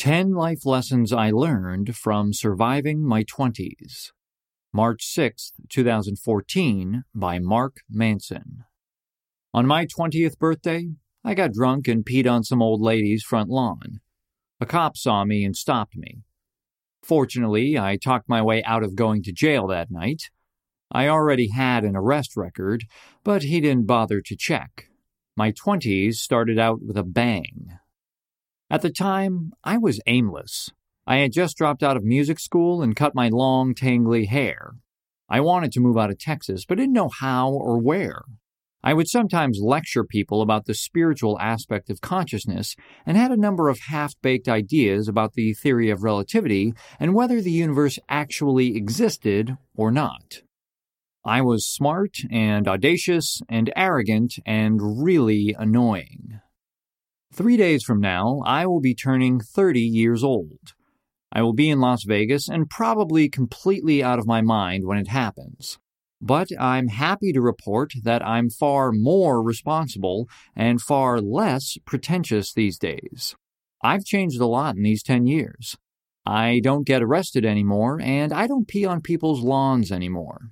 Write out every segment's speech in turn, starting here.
10 Life Lessons I Learned from Surviving My 20s. March 6, 2014, by Mark Manson. On my 20th birthday, I got drunk and peed on some old lady's front lawn. A cop saw me and stopped me. Fortunately, I talked my way out of going to jail that night. I already had an arrest record, but he didn't bother to check. My 20s started out with a bang. At the time, I was aimless. I had just dropped out of music school and cut my long, tangly hair. I wanted to move out of Texas, but didn't know how or where. I would sometimes lecture people about the spiritual aspect of consciousness and had a number of half baked ideas about the theory of relativity and whether the universe actually existed or not. I was smart and audacious and arrogant and really annoying. Three days from now, I will be turning 30 years old. I will be in Las Vegas and probably completely out of my mind when it happens. But I'm happy to report that I'm far more responsible and far less pretentious these days. I've changed a lot in these 10 years. I don't get arrested anymore, and I don't pee on people's lawns anymore.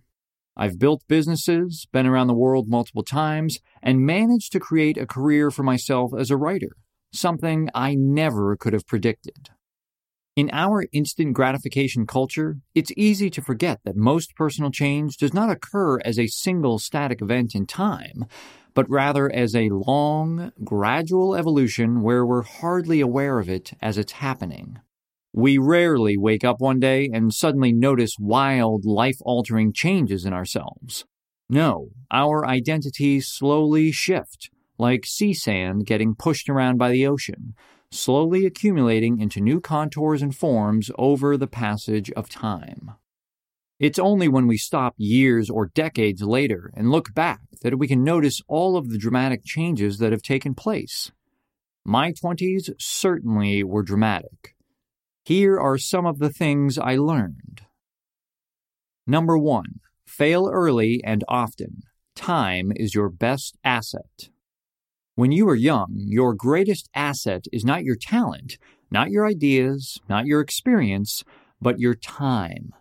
I've built businesses, been around the world multiple times, and managed to create a career for myself as a writer, something I never could have predicted. In our instant gratification culture, it's easy to forget that most personal change does not occur as a single static event in time, but rather as a long, gradual evolution where we're hardly aware of it as it's happening. We rarely wake up one day and suddenly notice wild, life altering changes in ourselves. No, our identities slowly shift, like sea sand getting pushed around by the ocean, slowly accumulating into new contours and forms over the passage of time. It's only when we stop years or decades later and look back that we can notice all of the dramatic changes that have taken place. My 20s certainly were dramatic. Here are some of the things I learned. Number one, fail early and often. Time is your best asset. When you are young, your greatest asset is not your talent, not your ideas, not your experience, but your time.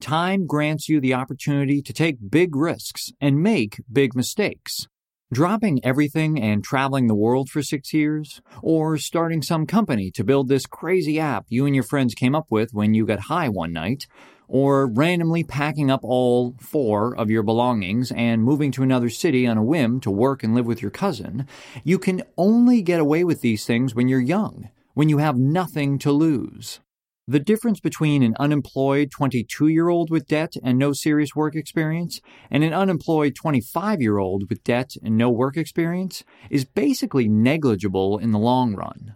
Time grants you the opportunity to take big risks and make big mistakes. Dropping everything and traveling the world for six years? Or starting some company to build this crazy app you and your friends came up with when you got high one night? Or randomly packing up all four of your belongings and moving to another city on a whim to work and live with your cousin? You can only get away with these things when you're young, when you have nothing to lose. The difference between an unemployed 22 year old with debt and no serious work experience and an unemployed 25 year old with debt and no work experience is basically negligible in the long run.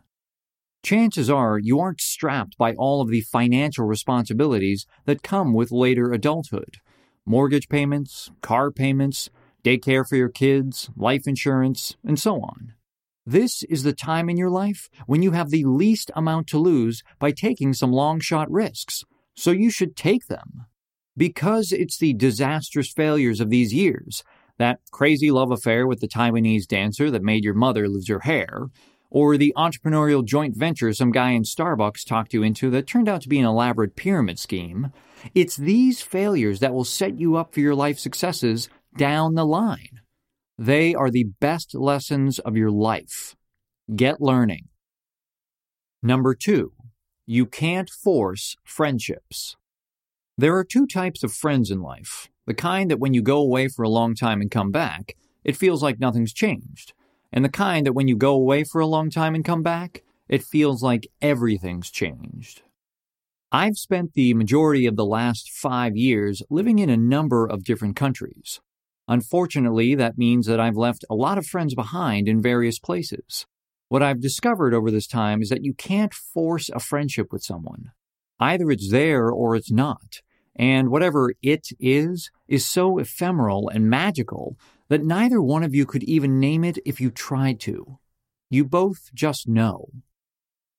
Chances are you aren't strapped by all of the financial responsibilities that come with later adulthood mortgage payments, car payments, daycare for your kids, life insurance, and so on. This is the time in your life when you have the least amount to lose by taking some long shot risks, so you should take them. Because it's the disastrous failures of these years, that crazy love affair with the Taiwanese dancer that made your mother lose her hair, or the entrepreneurial joint venture some guy in Starbucks talked you into that turned out to be an elaborate pyramid scheme, it's these failures that will set you up for your life successes down the line. They are the best lessons of your life. Get learning. Number two, you can't force friendships. There are two types of friends in life the kind that when you go away for a long time and come back, it feels like nothing's changed, and the kind that when you go away for a long time and come back, it feels like everything's changed. I've spent the majority of the last five years living in a number of different countries. Unfortunately, that means that I've left a lot of friends behind in various places. What I've discovered over this time is that you can't force a friendship with someone. Either it's there or it's not. And whatever it is, is so ephemeral and magical that neither one of you could even name it if you tried to. You both just know.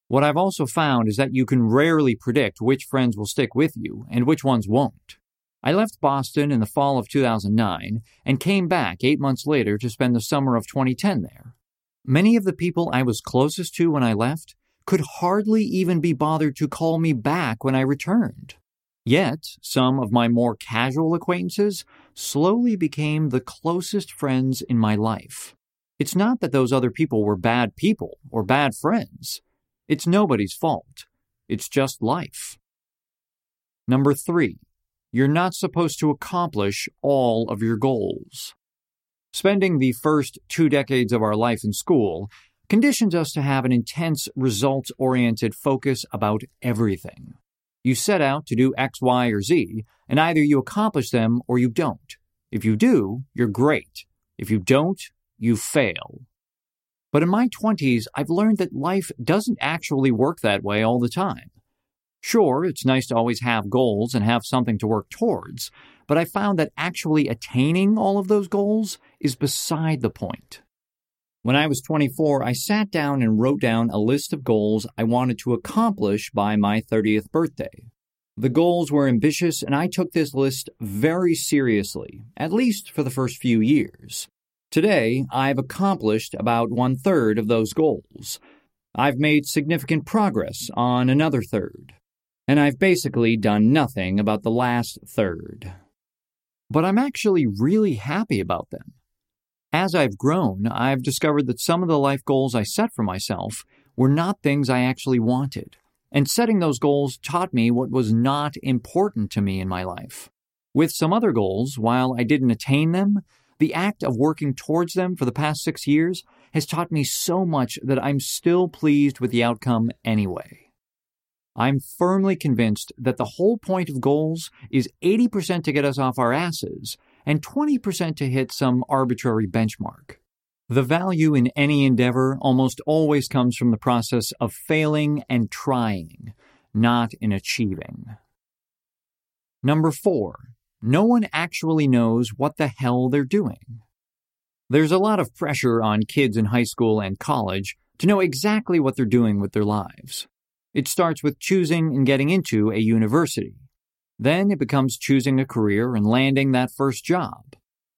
What I've also found is that you can rarely predict which friends will stick with you and which ones won't. I left Boston in the fall of 2009 and came back eight months later to spend the summer of 2010 there. Many of the people I was closest to when I left could hardly even be bothered to call me back when I returned. Yet, some of my more casual acquaintances slowly became the closest friends in my life. It's not that those other people were bad people or bad friends. It's nobody's fault. It's just life. Number three, you're not supposed to accomplish all of your goals. Spending the first two decades of our life in school conditions us to have an intense results oriented focus about everything. You set out to do X, Y, or Z, and either you accomplish them or you don't. If you do, you're great. If you don't, you fail. But in my 20s, I've learned that life doesn't actually work that way all the time. Sure, it's nice to always have goals and have something to work towards, but I found that actually attaining all of those goals is beside the point. When I was 24, I sat down and wrote down a list of goals I wanted to accomplish by my 30th birthday. The goals were ambitious, and I took this list very seriously, at least for the first few years. Today, I've accomplished about one third of those goals. I've made significant progress on another third. And I've basically done nothing about the last third. But I'm actually really happy about them. As I've grown, I've discovered that some of the life goals I set for myself were not things I actually wanted. And setting those goals taught me what was not important to me in my life. With some other goals, while I didn't attain them, the act of working towards them for the past six years has taught me so much that I'm still pleased with the outcome anyway. I'm firmly convinced that the whole point of goals is 80% to get us off our asses and 20% to hit some arbitrary benchmark. The value in any endeavor almost always comes from the process of failing and trying, not in achieving. Number four, no one actually knows what the hell they're doing. There's a lot of pressure on kids in high school and college to know exactly what they're doing with their lives. It starts with choosing and getting into a university. Then it becomes choosing a career and landing that first job.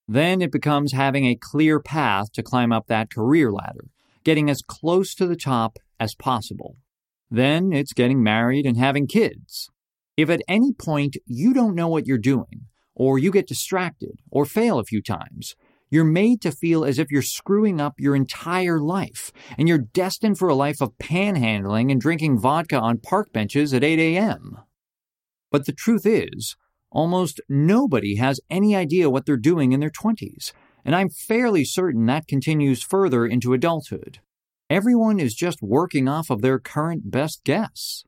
Then it becomes having a clear path to climb up that career ladder, getting as close to the top as possible. Then it's getting married and having kids. If at any point you don't know what you're doing, or you get distracted, or fail a few times, you're made to feel as if you're screwing up your entire life, and you're destined for a life of panhandling and drinking vodka on park benches at 8 a.m. But the truth is, almost nobody has any idea what they're doing in their 20s, and I'm fairly certain that continues further into adulthood. Everyone is just working off of their current best guess.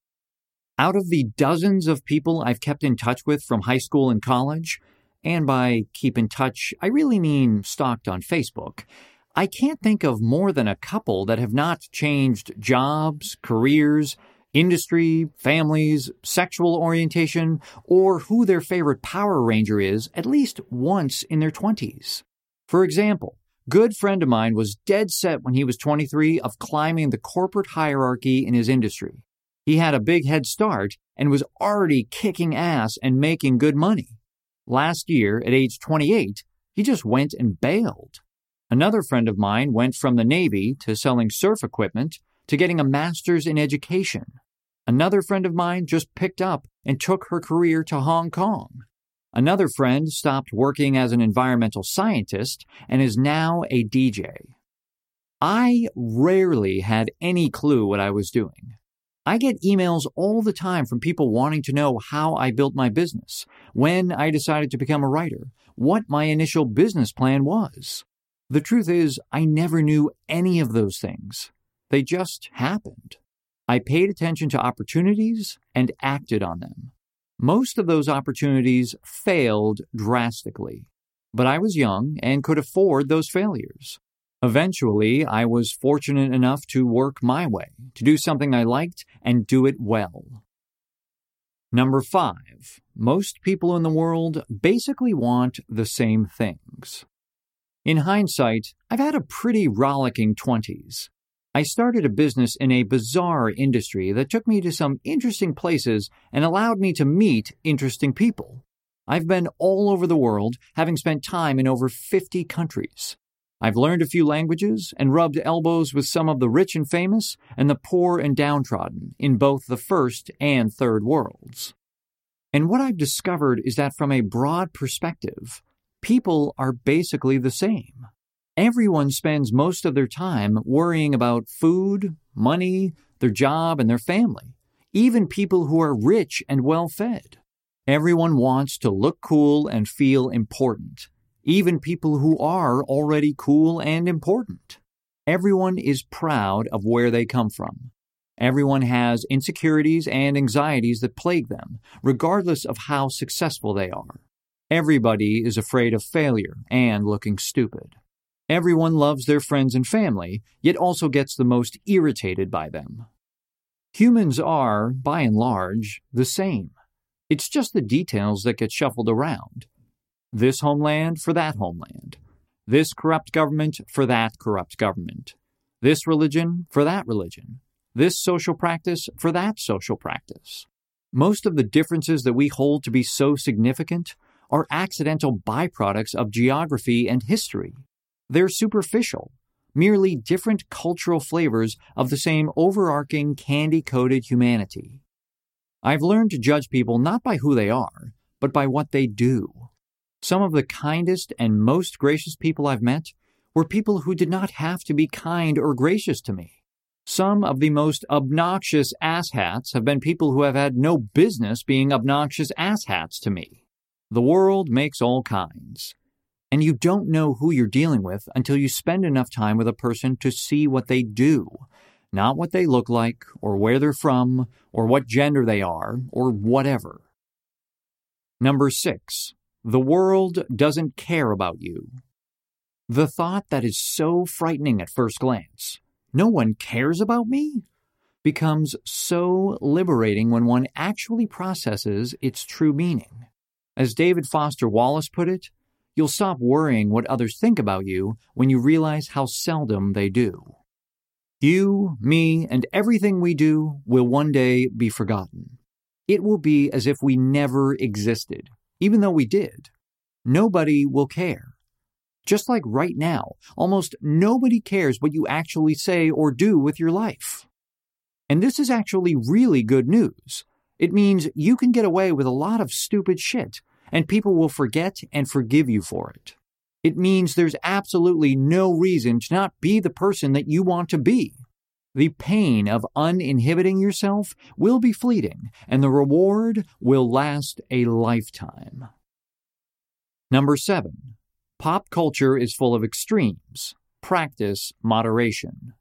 Out of the dozens of people I've kept in touch with from high school and college, and by keep in touch, I really mean stalked on Facebook, I can't think of more than a couple that have not changed jobs, careers, industry, families, sexual orientation, or who their favorite Power Ranger is at least once in their 20s. For example, good friend of mine was dead set when he was 23 of climbing the corporate hierarchy in his industry. He had a big head start and was already kicking ass and making good money. Last year, at age 28, he just went and bailed. Another friend of mine went from the Navy to selling surf equipment to getting a master's in education. Another friend of mine just picked up and took her career to Hong Kong. Another friend stopped working as an environmental scientist and is now a DJ. I rarely had any clue what I was doing. I get emails all the time from people wanting to know how I built my business, when I decided to become a writer, what my initial business plan was. The truth is, I never knew any of those things. They just happened. I paid attention to opportunities and acted on them. Most of those opportunities failed drastically, but I was young and could afford those failures. Eventually, I was fortunate enough to work my way, to do something I liked and do it well. Number five, most people in the world basically want the same things. In hindsight, I've had a pretty rollicking 20s. I started a business in a bizarre industry that took me to some interesting places and allowed me to meet interesting people. I've been all over the world, having spent time in over 50 countries. I've learned a few languages and rubbed elbows with some of the rich and famous and the poor and downtrodden in both the first and third worlds. And what I've discovered is that from a broad perspective, people are basically the same. Everyone spends most of their time worrying about food, money, their job, and their family, even people who are rich and well fed. Everyone wants to look cool and feel important, even people who are already cool and important. Everyone is proud of where they come from. Everyone has insecurities and anxieties that plague them, regardless of how successful they are. Everybody is afraid of failure and looking stupid. Everyone loves their friends and family, yet also gets the most irritated by them. Humans are, by and large, the same. It's just the details that get shuffled around. This homeland for that homeland. This corrupt government for that corrupt government. This religion for that religion. This social practice for that social practice. Most of the differences that we hold to be so significant are accidental byproducts of geography and history. They're superficial, merely different cultural flavors of the same overarching candy coated humanity. I've learned to judge people not by who they are, but by what they do. Some of the kindest and most gracious people I've met were people who did not have to be kind or gracious to me. Some of the most obnoxious asshats have been people who have had no business being obnoxious asshats to me. The world makes all kinds. And you don't know who you're dealing with until you spend enough time with a person to see what they do, not what they look like, or where they're from, or what gender they are, or whatever. Number six, the world doesn't care about you. The thought that is so frightening at first glance, no one cares about me, becomes so liberating when one actually processes its true meaning. As David Foster Wallace put it, you'll stop worrying what others think about you when you realize how seldom they do. You, me, and everything we do will one day be forgotten. It will be as if we never existed, even though we did. Nobody will care. Just like right now, almost nobody cares what you actually say or do with your life. And this is actually really good news. It means you can get away with a lot of stupid shit and people will forget and forgive you for it. It means there's absolutely no reason to not be the person that you want to be. The pain of uninhibiting yourself will be fleeting, and the reward will last a lifetime. Number seven, pop culture is full of extremes. Practice moderation.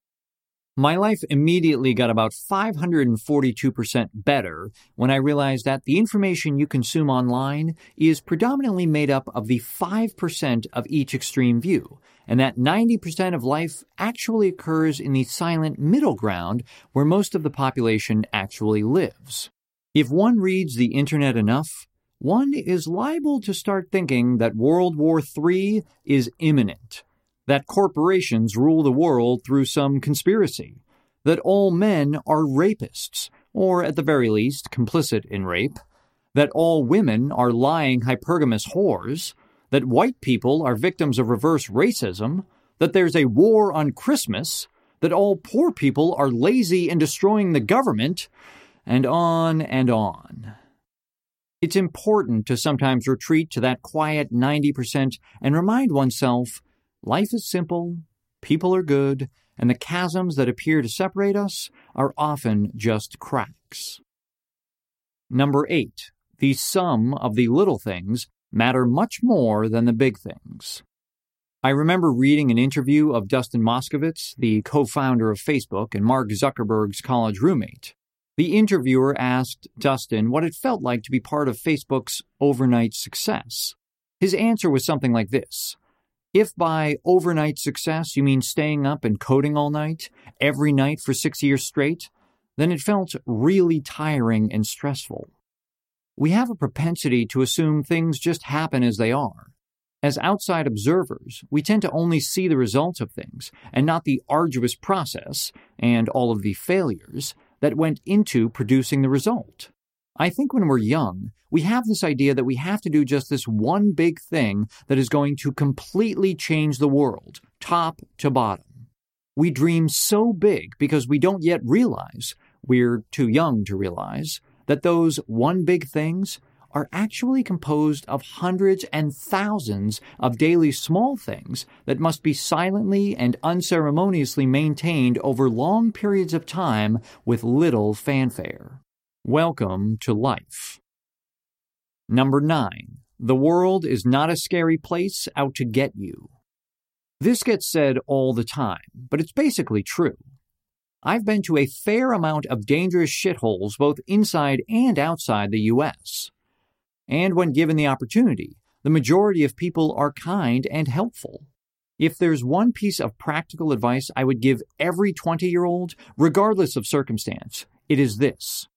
My life immediately got about 542% better when I realized that the information you consume online is predominantly made up of the 5% of each extreme view, and that 90% of life actually occurs in the silent middle ground where most of the population actually lives. If one reads the internet enough, one is liable to start thinking that World War III is imminent that corporations rule the world through some conspiracy, that all men are rapists, or at the very least complicit in rape, that all women are lying hypergamous whores, that white people are victims of reverse racism, that there's a war on Christmas, that all poor people are lazy and destroying the government, and on and on. It's important to sometimes retreat to that quiet 90% and remind oneself Life is simple, people are good, and the chasms that appear to separate us are often just cracks. Number eight, the sum of the little things matter much more than the big things. I remember reading an interview of Dustin Moskovitz, the co founder of Facebook and Mark Zuckerberg's college roommate. The interviewer asked Dustin what it felt like to be part of Facebook's overnight success. His answer was something like this if by overnight success you mean staying up and coding all night, every night for six years straight, then it felt really tiring and stressful. We have a propensity to assume things just happen as they are. As outside observers, we tend to only see the results of things and not the arduous process and all of the failures that went into producing the result. I think when we're young, we have this idea that we have to do just this one big thing that is going to completely change the world, top to bottom. We dream so big because we don't yet realize, we're too young to realize, that those one big things are actually composed of hundreds and thousands of daily small things that must be silently and unceremoniously maintained over long periods of time with little fanfare. Welcome to life. Number 9. The world is not a scary place out to get you. This gets said all the time, but it's basically true. I've been to a fair amount of dangerous shitholes both inside and outside the US. And when given the opportunity, the majority of people are kind and helpful. If there's one piece of practical advice I would give every 20 year old, regardless of circumstance, it is this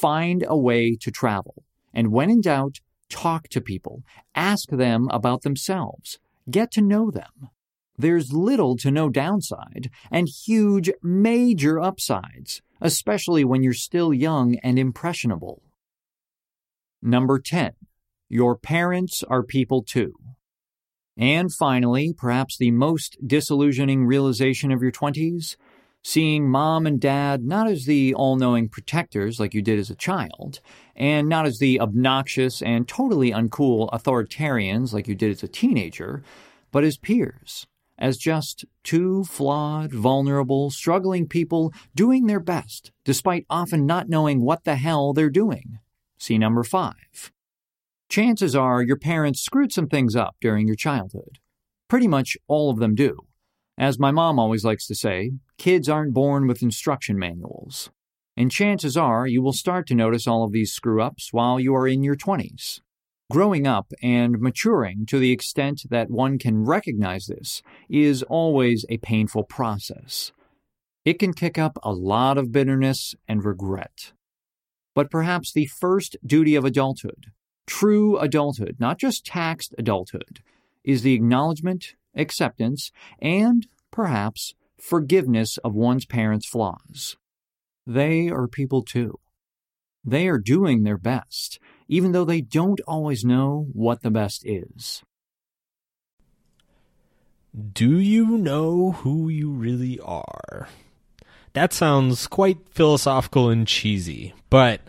Find a way to travel. And when in doubt, talk to people. Ask them about themselves. Get to know them. There's little to no downside and huge, major upsides, especially when you're still young and impressionable. Number 10. Your parents are people too. And finally, perhaps the most disillusioning realization of your 20s seeing mom and dad not as the all knowing protectors like you did as a child, and not as the obnoxious and totally uncool authoritarians like you did as a teenager, but as peers, as just two flawed, vulnerable, struggling people doing their best, despite often not knowing what the hell they're doing. See number five. Chances are your parents screwed some things up during your childhood. Pretty much all of them do. As my mom always likes to say, kids aren't born with instruction manuals. And chances are you will start to notice all of these screw ups while you are in your 20s. Growing up and maturing to the extent that one can recognize this is always a painful process. It can kick up a lot of bitterness and regret. But perhaps the first duty of adulthood, true adulthood, not just taxed adulthood, is the acknowledgement acceptance, and, perhaps, forgiveness of one's parents' flaws. They are people too. They are doing their best, even though they don't always know what the best is. Do you know who you really are? That sounds quite philosophical and cheesy, but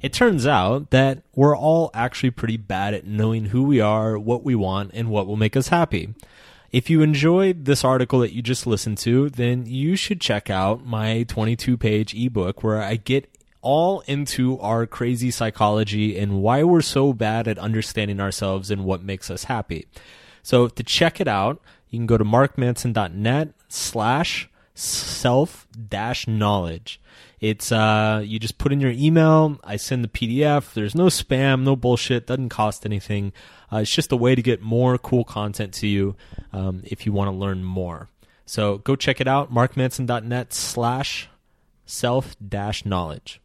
it turns out that we're all actually pretty bad at knowing who we are, what we want, and what will make us happy. If you enjoyed this article that you just listened to, then you should check out my 22 page ebook where I get all into our crazy psychology and why we're so bad at understanding ourselves and what makes us happy. So to check it out, you can go to markmanson.net slash self dash knowledge. It's uh you just put in your email, I send the PDF. There's no spam, no bullshit, doesn't cost anything. Uh, it's just a way to get more cool content to you um, if you want to learn more. So go check it out, markmanson.net slash self dash knowledge.